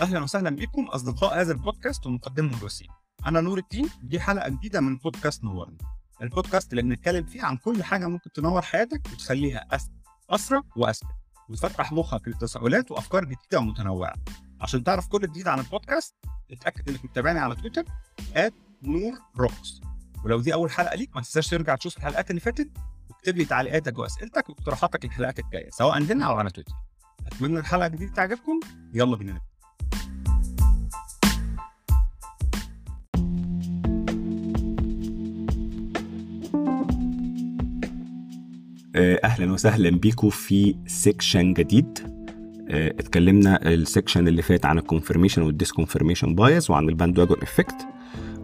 أهلا وسهلا بكم أصدقاء هذا البودكاست ومقدمه الوسيم أنا نور الدين دي حلقة جديدة من بودكاست نورني البودكاست اللي بنتكلم فيه عن كل حاجة ممكن تنور حياتك وتخليها اسهل اسرع واذكى وتفتح مخك لتساؤلات وأفكار جديدة ومتنوعة. عشان تعرف كل جديد عن البودكاست اتأكد إنك متابعني على تويتر نور روكس ولو دي أول حلقة ليك ما تنساش ترجع تشوف الحلقات اللي فاتت واكتب لي تعليقاتك وأسئلتك واقتراحاتك للحلقات الجاية سواء هنا أو على تويتر. أتمنى الحلقة الجديدة تعجبكم. يلا بينا أهلا وسهلا بيكم في section جديد. آه، اتكلمنا ال section اللي فات عن ال confirmation وال disconfirmation bias وعن ال bandwagon effect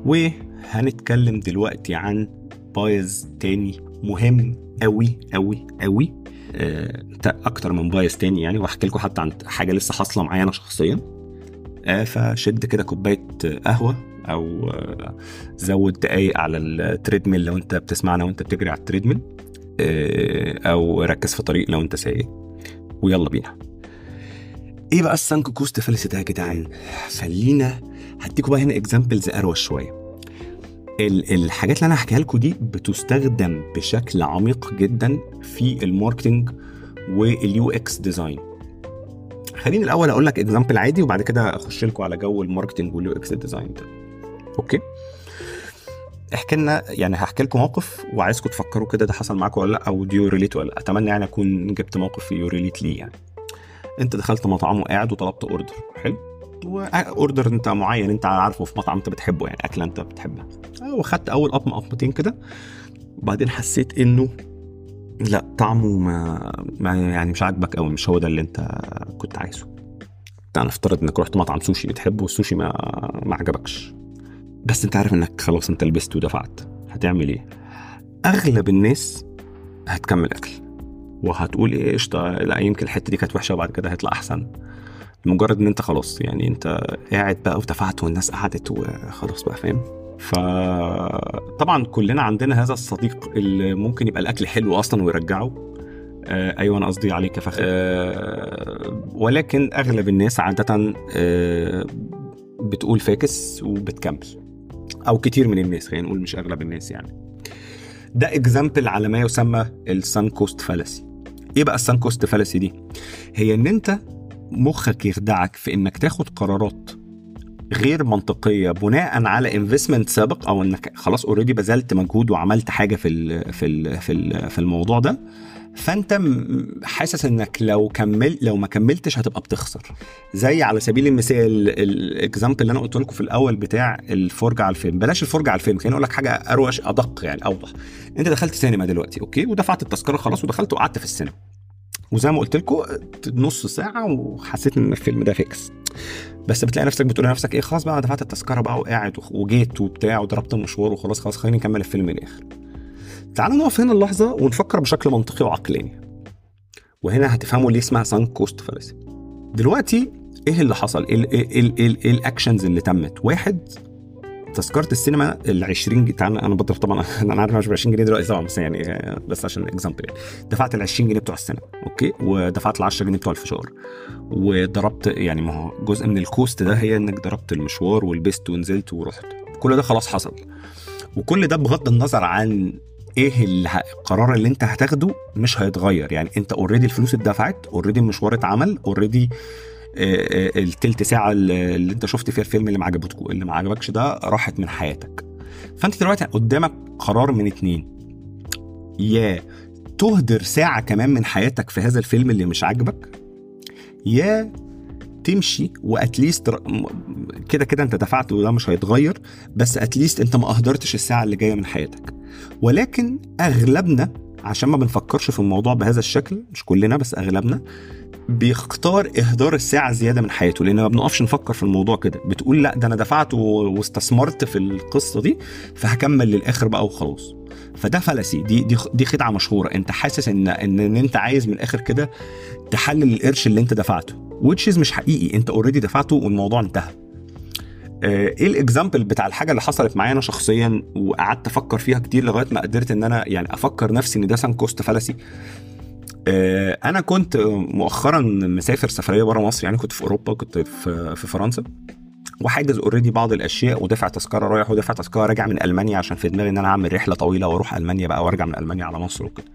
وهنتكلم دلوقتي عن bias تاني مهم قوي قوي قوي آه، أكتر من bias تاني يعني وهحكي لكم حتى عن حاجة لسه حاصلة معايا أنا شخصيا. آه، فشد كده كوباية قهوة أو آه، زود دقايق على ال treadmill لو أنت بتسمعنا وأنت بتجري على ال treadmill آه، أو ركز في طريق لو أنت سايق. ويلا بينا. إيه بقى ال sunk cost fallacy ده يا جدعان خلينا هديكوا بقى هنا examples أروش شوية. ال- الحاجات اللي أنا هحكيها لكم دي بتستخدم بشكل عميق جدا في ال marketing وال UX design. خليني الأول أقول لك example عادي وبعد كده أخش لكم على جو ال marketing وال UX design ده. okay؟ احكي لنا يعني هحكي لكم موقف وعايزكم تفكروا كده ده حصل معاكم ولا لأ أو do you relate ولا لأ. أتمنى يعني أكون جبت موقف you relate ليه يعني. أنت دخلت مطعم وقاعد وطلبت order حلو؟ اوردر أنت معين أنت عارفه في مطعم أنت بتحبه يعني أكلة أنت بتحبها. وخدت أول قطمة قطمتين كده. وبعدين حسيت إنه لأ طعمه ما, ما يعني مش عاجبك قوي مش هو ده اللي أنت كنت عايزه. تعال نفترض إنك رحت مطعم سوشي بتحبه والسوشي ما ما عجبكش. بس انت عارف انك خلاص انت لبست ودفعت. هتعمل إيه؟ اغلب الناس هتكمل اكل وهتقول إيه قشطة لا يمكن الحتة دي كانت وحشة وبعد كده هيطلع أحسن. مجرد إن انت خلاص يعني انت قاعد بقى ودفعت والناس قعدت وخلاص بقى فاهم؟ فطبعا كلنا عندنا هذا الصديق اللي ممكن يبقى الأكل حلو أصلا ويرجعه. آه أيوه أنا قصدي عليك يا فخر. آه ولكن أغلب الناس عادة آه بتقول فاكس وبتكمل. أو كتير من الناس خلينا نقول مش أغلب الناس يعني. ده example على ما يسمى ال sunk cost fallacy إيه بقى ال sunk cost fallacy دي؟ هي إن أنت مخك يخدعك في إنك تاخد قرارات غير منطقية بناء على investment سابق أو إنك خلاص already بذلت مجهود وعملت حاجة في ال في ال في ال في الموضوع ده. فأنت حاسس إنك لو كمل لو ما كملتش هتبقى بتخسر. زي على سبيل المثال ال example اللي أنا قلت لكم في الأول بتاع الفرجة على الفيلم. بلاش الفرجة على الفيلم خليني أقول لك حاجة أروش أدق يعني أوضح. أنت دخلت سينما دلوقتي okay؟ ودفعت التذكرة خلاص ودخلت وقعدت في السينما. وزي ما قلت لكم نص ساعة وحسيت إن الفيلم ده فيكس. بس بتلاقي نفسك بتقول لنفسك إيه خلاص بقى أنا دفعت التذكرة بقى وقاعد وجيت وبتاع وضربت المشوار وخلاص خلاص خليني نكمل الفيلم للآخر. تعالوا نقف هنا اللحظة ونفكر بشكل منطقي وعقلاني. وهنا هتفهموا ليه اسمها sunk cost fallacy دلوقتي إيه اللي حصل؟ إيه ال- ال- ال- ال actions اللي تمت. واحد تذكرة السينما ال 20 جنيه. تعال أنا بضرب طبعا. أنا عارف مش ب 20 جنيه دلوقتي طبعا بس يعني بس عشان example يعني. دفعت ال 20 جنيه بتوع السينما okay؟ ودفعت ال 10 جنيه بتوع الفشار. وضربت يعني ما هو جزء من ال cost ده هي إنك ضربت المشوار ولبست ونزلت ورحت. كل ده خلاص حصل. وكل ده بغض النظر عن إيه القرار اللي انت هتاخده مش هيتغير. يعني انت already الفلوس اتدفعت already المشوار اتعمل already التلت ساعة اللي اللي انت شفت فيها الفيلم اللي ما عجبتك اللي ما عجبكش ده راحت من حياتك. فانت دلوقتي قدامك قرار من اتنين. يا تهدر ساعة كمان من حياتك في هذا الفيلم اللي مش عاجبك يا تمشي واتليست كده كده انت دفعت وده مش هيتغير بس اتليست انت ما اهدرتش الساعة اللي جاية من حياتك. ولكن أغلبنا عشان ما بنفكرش في الموضوع بهذا الشكل مش كلنا بس أغلبنا بيختار إهدار الساعة زيادة من حياته لأن ما بنقفش نفكر في الموضوع كده. بتقول لأ ده أنا دفعت واستثمرت في القصة دي فهكمل للآخر بقى وخلاص. فده fallacy دي دي دي خدعة مشهورة. أنت حاسس إن إن, إن أنت عايز من الآخر كده تحلل القرش اللي أنت دفعته which is مش حقيقي. أنت already دفعته والموضوع انتهى. إيه ال example بتاع الحاجة اللي حصلت معايا أنا شخصيا وقعدت أفكر فيها كتير لغاية ما قدرت إن أنا يعني أفكر نفسي إن ده sunk cost fallacy آه، أنا كنت مؤخرا مسافر سفرية بره مصر يعني كنت في أوروبا كنت في في فرنسا. وحاجز اوريدي بعض الأشياء ودافع تذكرة رايح ودافع تذكرة راجع من ألمانيا عشان في دماغي إن أنا اعمل رحلة طويلة وأروح ألمانيا بقى وأرجع من ألمانيا على مصر وكده.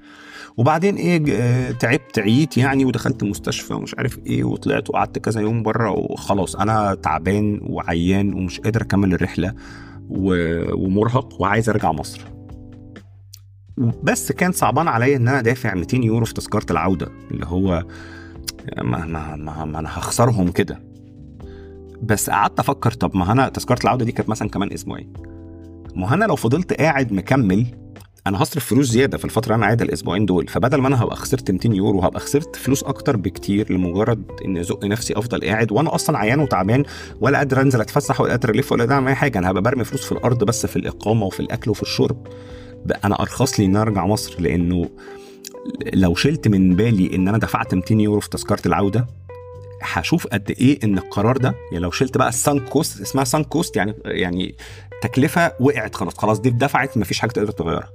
وبعدين إيه آه، تعبت عييت يعني ودخلت المستشفى ومش عارف إيه وطلعت وقعدت كذا يوم بره وخلاص. أنا تعبان وعيان ومش قادر أكمل الرحلة ومرهق وعايز أرجع مصر. بس كان صعبان عليا إن أنا دافع 200 يورو في تذكرة العودة اللي هو ما, ما, ما, ما أنا هخسرهم كده. بس قعدت أفكر طب ما أنا تذكرة العودة دي كانت مثلا كمان أسبوعين. ما أنا لو فضلت قاعد مكمل أنا هصرف فلوس زيادة في الفترة اللي أنا قاعد الأسبوعين دول. فبدل ما أنا هبقى خسرت 200 يورو هبقى خسرت فلوس أكتر بكتير لمجرد ان أزق نفسي أفضل قاعد. وأنا أصلا عيان وتعبان ولا قادر أنزل أتفسح ولا قادر ألف ولا أعمل أي حاجة. أنا هبقى برمي فلوس في الأرض بس في الإقامة وفي الأكل وفي الشرب. أنا أرخص لي ان أرجع مصر لأنه لو شلت من بالي إن أنا دفعت 200 يورو في تذكرة العودة هشوف قد إيه إن القرار ده يعني لو شلت بقى ال sunk cost اسمها sunk cost يعني يعني تكلفة وقعت خلاص خلاص دي اتدفعت مفيش حاجة تقدر تغيرها.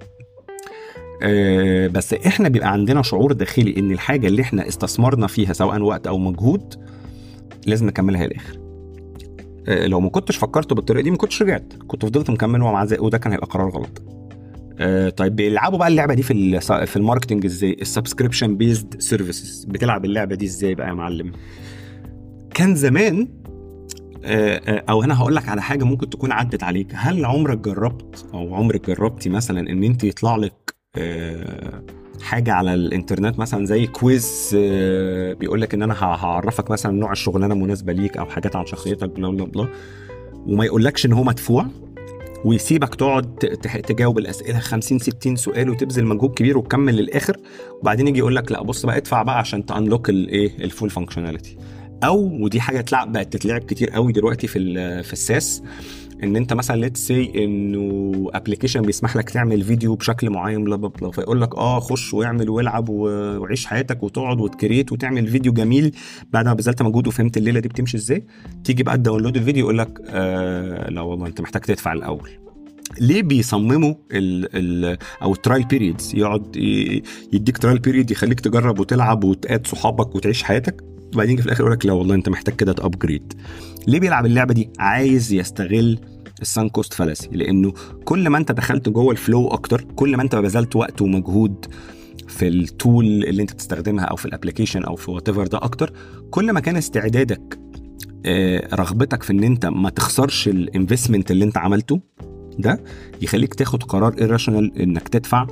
آه، بس إحنا بيبقى عندنا شعور داخلي إن الحاجة اللي إحنا استثمرنا فيها سواء وقت أو مجهود لازم نكملها للآخر. آه، لو ما كنتش فكرت بالطريقة دي ما كنتش رجعت كنت فضلت مكمل ومع وده كان هيبقى قرار غلط. آه، طيب بيلعبوا بقى اللعبة دي في في ال marketing إزاي؟ ال subscription based services بتلعب اللعبة دي إزاي بقى يا معلم؟ كان زمان آه، آه، أو أنا هقول لك على حاجة ممكن تكون عدت عليك. هل عمرك جربت أو عمرك جربتي مثلا إن أنت يطلع لك آه، حاجة على الإنترنت؟ مثلا زي quiz بيقول لك إن أنا هعرفك مثلا نوع الشغلانة المناسبه ليك أو حاجات عن شخصيتك bla bla bla وما يقولكش إن هو مدفوع؟ ويسيبك تقعد تجاوب الأسئلة 50 60 سؤال وتبذل مجهود كبير وتكمل للآخر. وبعدين يجي يقول لك لا بص بقى ادفع بقى عشان ت unlock الايه ال full functionality أو ودي حاجة تلعب بقت تتلعب كتير قوي دلوقتي في في ال SaaS. إن أنت مثلا let's say إنه application بيسمح لك تعمل فيديو بشكل معين bla bla bla فيقول لك آه خش واعمل والعب وعيش حياتك وتقعد وت create وتعمل فيديو جميل. بعد ما بذلت مجهود وفهمت الليلة دي بتمشي إزاي. تيجي بقى ت download الفيديو يقول لك آه لا والله أنت محتاج تدفع الأول. ليه بيصمموا ال ال أو ال trial periods يقعد يديك trial period يخليك تجرب وتلعب وتقاد صحابك وتعيش حياتك. وبعدين في الآخر يقول لك لا والله أنت محتاج كده ت upgrade ليه بيلعب اللعبة دي؟ عايز يستغل ال sunk cost fallacy لأنه كل ما أنت دخلت جوه ال flow أكتر كل ما أنت بذلت وقت ومجهود في ال tool اللي أنت بتستخدمها أو في ال application أو في وات ده أكتر كل ما كان استعدادك آه، رغبتك في إن أنت ما تخسرش ال investment اللي أنت عملته ده يخليك تاخد قرار irrational إنك تدفع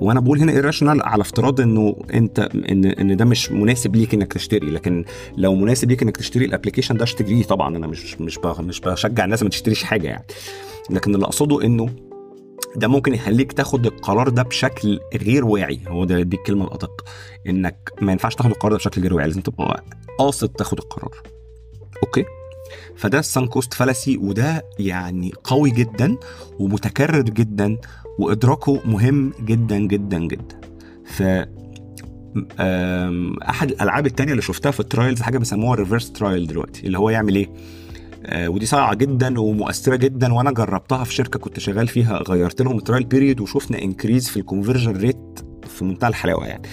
وأنا بقول هنا irrational على افتراض انه انت ان ان ده مش مناسب ليك انك تشتري لكن لو مناسب ليك انك تشتري ال application ده اشتريه طبعا. أنا مش مش مش بشجع الناس ما تشتريش حاجة يعني. لكن اللي أقصده إنه ده ممكن يخليك تاخد القرار ده بشكل غير واعي. هو ده دي الكلمة الأدق. إنك ما ينفعش تاخد القرار ده بشكل غير واعي لازم تبقى قاصد تاخد القرار. okay؟ فده ال sunk cost fallacy وده يعني قوي جدا ومتكرر جدا وإدراكه مهم جدا جدا جدا. ف أحد الألعاب التانية اللي شفتها في ال trials حاجة بيسموها reverse trial دلوقتي اللي هو يعمل إيه؟ آه، ودي صايعة جدا ومؤثرة جدا وأنا جربتها في شركة كنت شغال فيها غيرت لهم ال trial period وشفنا increase في ال conversion rate في منتهى الحلاوة يعني.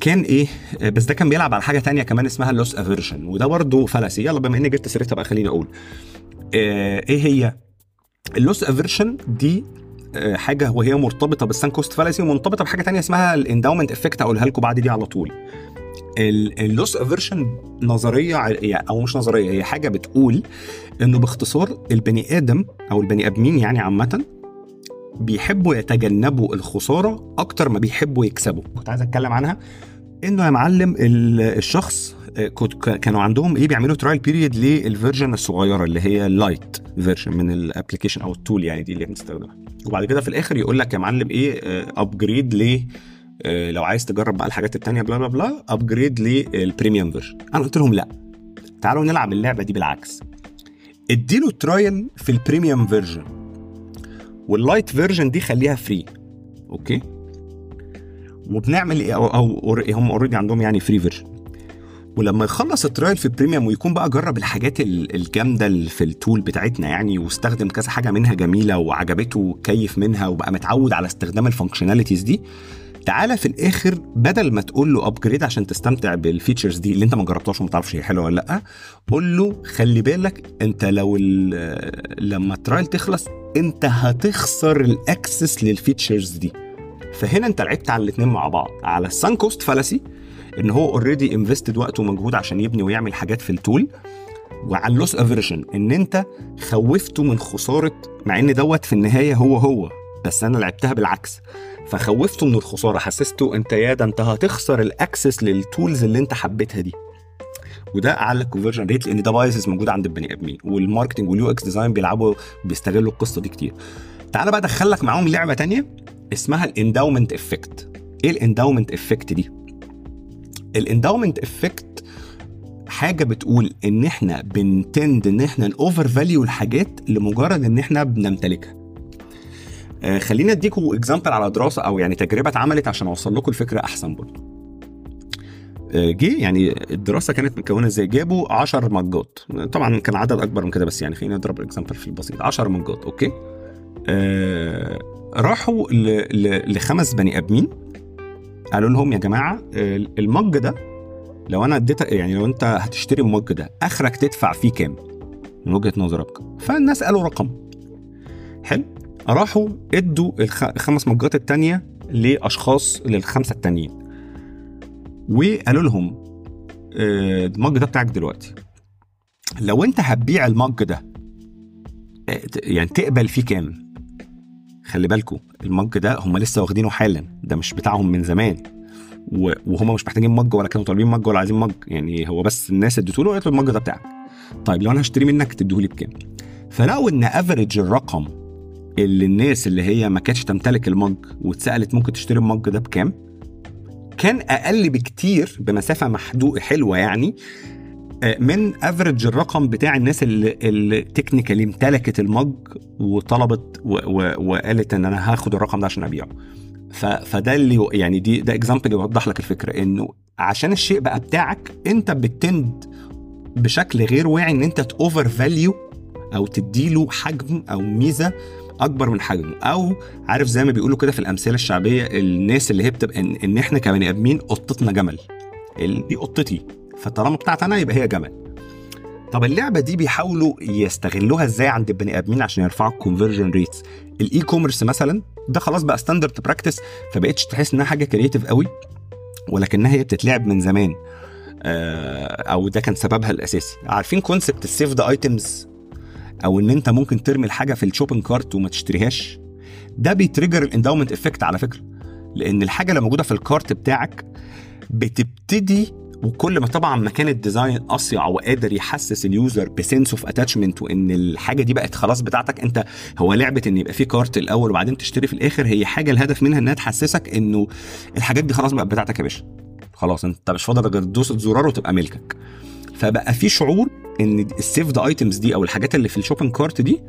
كان إيه؟ آه، بس ده كان بيلعب على حاجة تانية كمان اسمها ال loss aversion وده برضه fallacy. يلا بما إني جبت سيرتها بقى خليني أقول. آه، إيه هي؟ ال loss aversion دي حاجة وهي مرتبطة بال sunk cost fallacy ومرتبطة بحاجة تانية اسمها ال endowment effect هقولها لكم بعد دي على طول. ال loss aversion نظرية يعني- أو مش نظرية هي حاجة بتقول إنه باختصار البني آدم أو البني آدمين يعني عامة بيحبوا يتجنبوا الخسارة أكتر ما بيحبوا يكسبوا. كنت عايز أتكلم عنها. إنه يا معلم ال- الشخص آه، كانوا عندهم إيه بيعملوا trial period لل version الصغيرة اللي هي ال light version من ال application أو ال tool يعني دي اللي بنستخدمها. وبعد كده في الآخر يقول لك يا معلم إيه upgrade ل آه، لو عايز تجرب بقى الحاجات التانية bla bla bla upgrade لل premium version أنا قلت لهم لا. تعالوا نلعب اللعبة دي بالعكس. اديله trial في ال premium version وال light version دي خليها free okay؟ وبنعمل إيه؟ أو, أو هم already عندهم يعني free version ولما يخلص ال trial في ال premium ويكون بقى جرب الحاجات ال- الجامدة اللي في ال tool بتاعتنا يعني واستخدم كذا حاجة منها جميلة وعجبته وكيف منها وبقى متعود على استخدام ال functionalities دي تعالى في الآخر بدل ما تقول له upgrade عشان تستمتع بال features دي اللي انت ما جربتهاش وما تعرفش هي حلوة ولا لأ قول له خلي بالك انت لو لما ال trial تخلص انت هتخسر ال access لل features دي. فهنا انت لعبت على الاثنين مع بعض على ال sunk cost fallacy إن هو already invested وقت ومجهود عشان يبني ويعمل حاجات في ال tool وعلى ال loss aversion إن أنت خوفته من خسارة مع إن دوت في النهاية هو هو بس أنا لعبتها بالعكس. فخوفته من الخسارة حسسته أنت يا ده أنت هتخسر ال access لل tools اللي أنت حبيتها دي. وده أعلى ال conversion rate لأن ده biases موجود عند البني آدمين. وال marketing وال UX design بيلعبوا بيستغلوا القصة دي كتير. تعالى بقى أدخلك معاهم لعبة تانية اسمها ال endowment effect إيه ال endowment effect دي؟ ال endowment effect حاجة بتقول إن إحنا بن tend إن إحنا ال overvalue الحاجات لمجرد إن إحنا بنمتلكها. آه خليني اديكم example على دراسة أو يعني تجربة اتعملت عشان أوصل لكم الفكرة أحسن برضه. آه، جه يعني الدراسة كانت مكونة إزاي؟ جابوا 10 مجات. طبعا كان عدد أكبر من كده بس يعني خلينا نضرب ال example في البسيط. 10 مجات أوكي؟ آه راحوا. لخمس بني آدمين. قالوا لهم يا جماعة المج ده لو أنا اديتك يعني لو أنت هتشتري المج ده آخرك تدفع فيه كام؟ من وجهة نظرك. فالناس قالوا رقم. حلو. راحوا ادوا الخ... الخمس مجات التانية لأشخاص للخمسة التانيين. وقالوا لهم آه، المج ده بتاعك دلوقتي. لو أنت هتبيع المج ده آه، يعني تقبل فيه كام؟ خلي بالكم المج ده هم لسه واخدينه حالا ده مش بتاعهم من زمان. وهم مش محتاجين مج ولا كانوا طالبين مج ولا عايزين مج يعني هو بس الناس اديته له قالت له المج ده بتاعك. طيب لو أنا هشتري منك تديهولي بكام؟ فلقوا ان average الرقم اللي الناس اللي هي ما كانتش تمتلك المج واتسألت ممكن تشتري المج ده بكام؟ كان أقل بكتير بمسافة محدوده حلوة يعني من average الرقم بتاع الناس اللي, اللي technically امتلكت المج وطلبت و و وقالت إن أنا هاخد الرقم ده عشان أبيعه. فده اللي يعني دي ده example يوضح لك الفكرة إنه عشان الشيء بقى بتاعك أنت ب tend بشكل غير واعي إن أنت ت overvalue أو تديله حجم أو ميزة أكبر من حجمه. أو عارف زي ما بيقولوا كده في الأمثلة الشعبية الناس اللي هي بتبقى ان, إن إحنا كبني آدمين قطتنا جمل. دي قطتي. فطالما بتاعت أنا يبقى هي جمل. طب اللعبة دي بيحاولوا يستغلوها إزاي عند البني آدمين عشان يرفعوا ال conversion rates ال e-commerce مثلا ده خلاص بقى standard practice فبقتش تحس إنها حاجة creative قوي ولكنها هي بتتلعب من زمان. آه، أو ده كان سببها الأساسي. عارفين concept ال save the items أو إن أنت ممكن ترمي الحاجة في ال shopping cart وما تشتريهاش؟ ده بي trigger ال endowment effect على فكرة. لأن الحاجة اللي موجودة في ال cart بتاعك بتبتدي وكل ما طبعا ما كان ال design أصيع وقادر يحسس ال user ب sense of attachment وإن الحاجة دي بقت خلاص بتاعتك أنت هو لعبة إن يبقى في cart الأول وبعدين تشتري في الآخر هي حاجة الهدف منها إنها تحسسك إنه الحاجات دي خلاص بقت بتاعتك يا باشا. خلاص أنت مش فاضل غير دوسة زرار وتبقى ملكك. فبقى في شعور إن ال save the items دي أو الحاجات اللي في ال shopping cart دي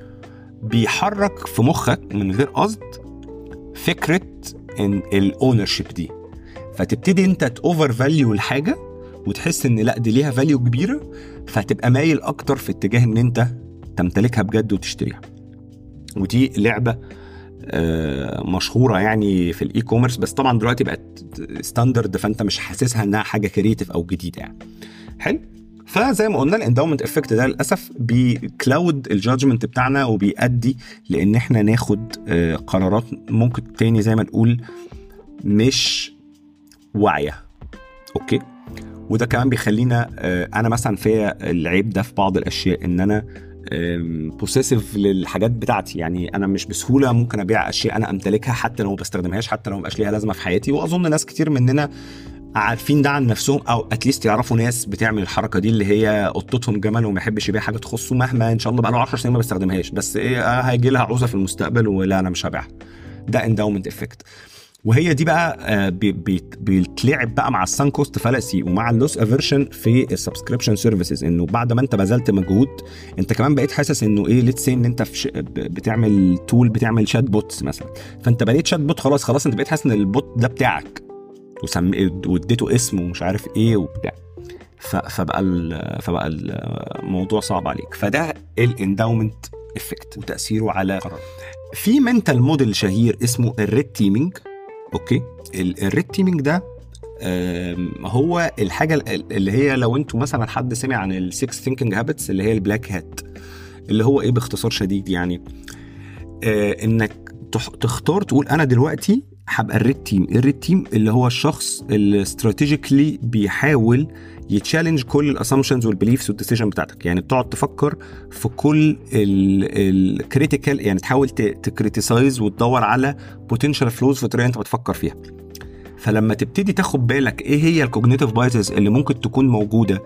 بيحرك في مخك من غير قصد فكرة إن ال ownership دي. فتبتدي أنت ت overvalue الحاجة وتحس إن لأ دي ليها value كبيرة فتبقى مايل أكتر في اتجاه إن أنت تمتلكها بجد وتشتريها. ودي لعبة آه، مشهورة يعني في ال e-commerce بس طبعا دلوقتي بقت standard فأنت مش حاسسها إنها حاجة creative أو جديدة يعني. حلو. فزي ما قلنا ال endowment effect ده للأسف بي cloud ال judgment بتاعنا وبيؤدي لإن إحنا ناخد آه، قرارات ممكن تاني زي ما نقول مش واعية. أوكي؟ وده كمان بيخلينا آه، أنا مثلا فيا العيب ده في بعض الأشياء إن أنا possessive للحاجات بتاعتي. يعني أنا مش بسهولة ممكن أبيع أشياء أنا أمتلكها حتى لو ما بستخدمهاش حتى لو ما بقاش ليها لازمة في حياتي. وأظن ناس كتير مننا عارفين ده عن نفسهم أو at least يعرفوا ناس بتعمل الحركة دي اللي هي قطتهم جمل وما يحبش يبيع حاجة تخصه مهما إن شاء الله بقى له 10 سنين ما بيستخدمهاش بس إيه آه، هيجي لها عوزة في المستقبل ولا أنا مش هبيعها. ده endowment effect وهي دي بقى آه، بي- بي- بيتلعب بقى مع ال sunk cost fallacy ومع ال loss aversion في ال subscription services إنه بعد ما أنت بذلت مجهود أنت كمان بقيت حاسس إنه إيه let's say إن أنت في بتعمل tool بتعمل chatbots مثلا فأنت بقيت chatbot خلاص خلاص أنت بقيت حاسس إن ال bot ده بتاعك. واديته اسم ومش عارف إيه وبتاع. فبقى. فبقى الموضوع صعب عليك فده ال endowment effect وتأثيره على قرار في mental model شهير اسمه ال red teaming أوكي؟ ال red teaming ده هو الحاجة ال- اللي هي لو أنتوا مثلا حد سمع عن ال six thinking hats اللي هي ال black hat اللي هو إيه باختصار شديد يعني آه إنك تختار تقول أنا دلوقتي هبقى ال red team ال red team اللي هو الشخص اللي strategically بيحاول يتشالنج كل الاسامبشنز والبيليفز والديسيجن بتاعتك. يعني بتقعد تفكر في كل ال critical يعني تحاول ت criticize وتدور على potential flaws في الطريقة انت بتفكر فيها. فلما تبتدي تاخد بالك إيه هي ال cognitive biases اللي ممكن تكون موجودة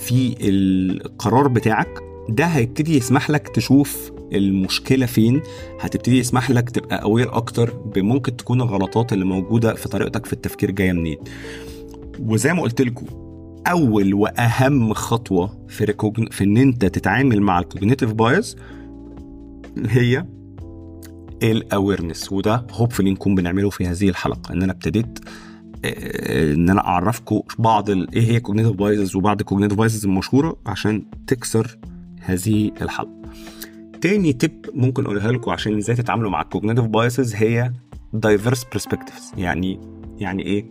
في القرار بتاعك ده هيبتدي يسمح لك تشوف المشكلة فين؟ هتبتدي يسمح لك تبقى aware أكتر بممكن تكون الغلطات اللي موجودة في طريقتك في التفكير جاية منين. وزي ما قلت لكم أول وأهم خطوة في recogn... في إن أنت تتعامل مع ال cognitive bias هي ال awareness وده hopefully نكون بنعمله في هذه الحلقة. إن أنا ابتديت آه، إن أنا أعرفكم بعض إيه هي cognitive biases وبعض ال cognitive biases المشهورة عشان تكسر هذه الحلقة. تاني tip ممكن أقولها لكم عشان إزاي تتعاملوا مع ال cognitive biases هي دايفيرس perspectives. يعني يعني إيه؟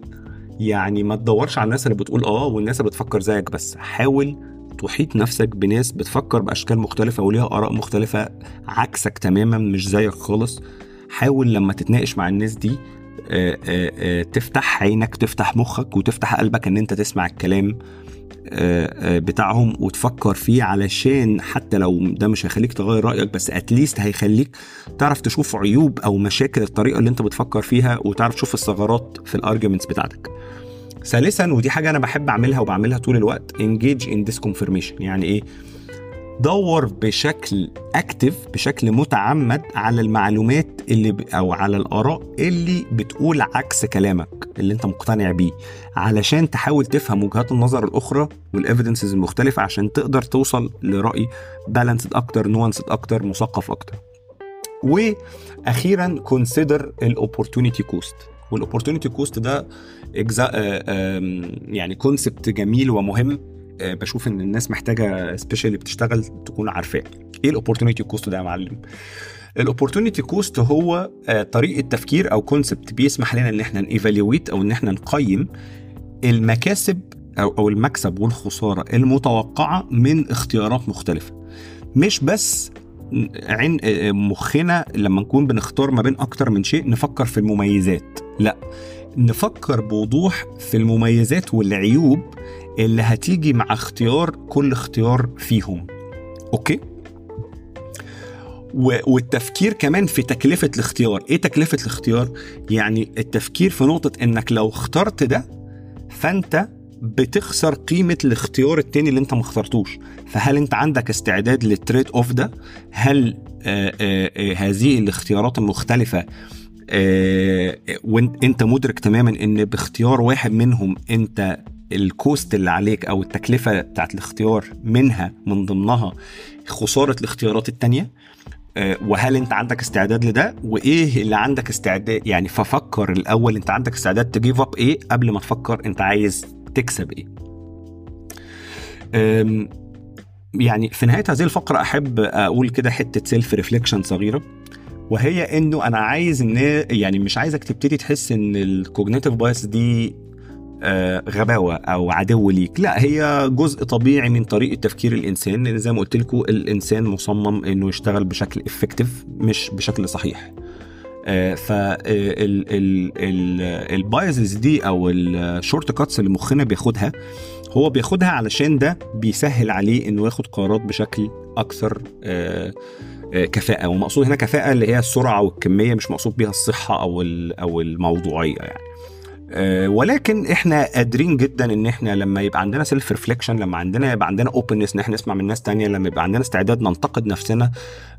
يعني ما تدورش على الناس اللي بتقول آه والناس اللي بتفكر زيك بس. حاول تحيط نفسك بناس بتفكر بأشكال مختلفة وليها آراء مختلفة عكسك تماما مش زيك خالص. حاول لما تتناقش مع الناس دي آه، آه، آه، تفتح عينك تفتح مخك وتفتح قلبك إن أنت تسمع الكلام. بتاعهم وتفكر فيه علشان حتى لو ده مش هيخليك تغير رأيك بس اتليست هيخليك تعرف تشوف عيوب أو مشاكل الطريقة اللي انت بتفكر فيها وتعرف تشوف الثغرات في ال arguments بتاعتك. ثالثا ودي حاجة أنا بحب أعملها وبعملها طول الوقت engage in disconfirmation. يعني إيه؟ دور بشكل active بشكل متعمد على المعلومات اللي ب... أو على الآراء اللي بتقول عكس كلامك اللي أنت مقتنع بيه. علشان تحاول تفهم وجهات النظر الأخرى وال evidences المختلفة عشان تقدر توصل لرأي balanced أكتر nuanced أكتر مثقف أكتر. وأخيرا consider ال opportunity cost وال opportunity cost ده is a يعني concept جميل ومهم. آه، بشوف إن الناس محتاجة especially بتشتغل تكون عارفاه. إيه ال opportunity cost ده يا معلم؟ ال opportunity cost هو آه، طريقة تفكير أو concept بيسمح لنا إن إحنا ن evaluate أو إن إحنا نقيم المكاسب أو أو المكسب والخسارة المتوقعة من اختيارات مختلفة. مش بس عين آه، مخنا لما نكون بنختار ما بين أكتر من شيء نفكر في المميزات. لا نفكر بوضوح في المميزات والعيوب اللي هتيجي مع اختيار كل اختيار فيهم. أوكي؟ والتفكير كمان في تكلفة الاختيار. إيه تكلفة الاختيار؟ يعني التفكير في نقطة إنك لو اخترت ده فأنت بتخسر قيمة الاختيار التاني اللي أنت ما اخترتوش. فهل أنت عندك استعداد لل trade off ده؟ هل آه آه آه هذه الاختيارات المختلفة وانت مدرك تماما إن باختيار واحد منهم أنت ال cost اللي عليك أو التكلفة بتاعت الاختيار منها من ضمنها خسارة الاختيارات التانية آه، وهل أنت عندك استعداد لده؟ وإيه اللي عندك استعداد؟ يعني ففكر الأول أنت عندك استعداد ت give up إيه قبل ما تفكر أنت عايز تكسب إيه. يعني في نهاية هذه الفقرة أحب أقول كده حتة self reflection صغيرة وهي إنه أنا عايز ان يعني مش عايزك تبتدي تحس إن ال cognitive bias دي غباوة أو عدو ليك. لا هي جزء طبيعي من طريقة تفكير الإنسان لأن زي ما قلت لكم الإنسان مصمم إنه يشتغل بشكل effective مش بشكل صحيح. فال biases دي أو ال shortcuts اللي مخنا بياخدها هو بياخدها علشان ده بيسهل عليه إنه ياخد قرارات بشكل أكثر آه، آه، كفاءة. ومقصود هنا كفاءة اللي هي السرعة والكمية مش مقصود بيها الصحة أو أو الموضوعية يعني. آه، ولكن إحنا قادرين جدا إن إحنا لما يبقى عندنا self reflection لما عندنا يبقى عندنا openness إن إحنا نسمع من ناس تانية لما يبقى عندنا استعداد ننتقد نفسنا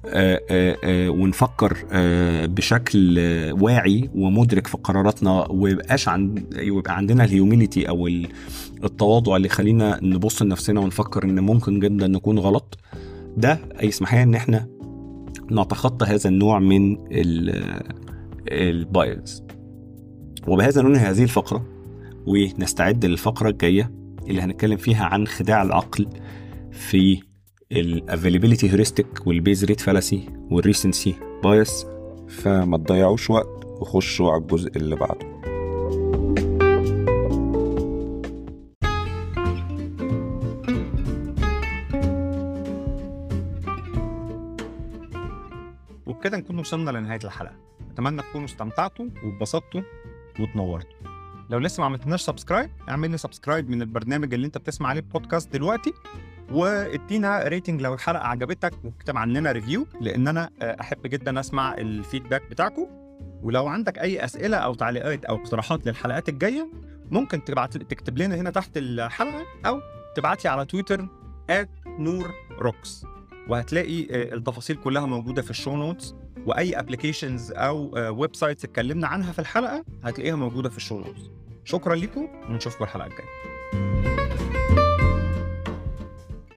آه، آه، آه، ونفكر آه، بشكل آه، واعي ومدرك في قراراتنا ويبقاش عند ويبقى عندنا ال humility أو ال- التواضع اللي يخلينا نبص لنفسنا ونفكر إن ممكن جدا نكون غلط ده يسمح لنا إن إحنا نتخطى هذا النوع من ال bias وبهذا ننهي هذه الفقرة ونستعد للفقرة الجاية اللي هنتكلم فيها عن خداع العقل في ال availability heuristic وال base rate fallacy وال recency bias فما تضيعوش وقت وخشوا على الجزء اللي بعده. وبكده نكون وصلنا لنهاية الحلقة. أتمنى تكونوا استمتعتوا واتبسطتوا. وتنورتوا لو لسه ما عملتناش subscribe اعمل لي subscribe من البرنامج اللي انت بتسمع عليه بودكاست دلوقتي وادينا rating لو الحلقة عجبتك واكتب عننا review لأن أنا آه، أحب جدا أسمع ال feedback بتاعكم ولو عندك أي أسئلة أو تعليقات أو اقتراحات للحلقات الجاية ممكن تبعت تكتب لنا هنا تحت الحلقة أو تبعت لي على تويتر نور روكس وهتلاقي آه، التفاصيل كلها موجودة في ال show notes وأي applications أو websites اتكلمنا عنها في الحلقة هتلاقيها موجودة في ال show شكرا لكم ونشوفكم الحلقة الجاية.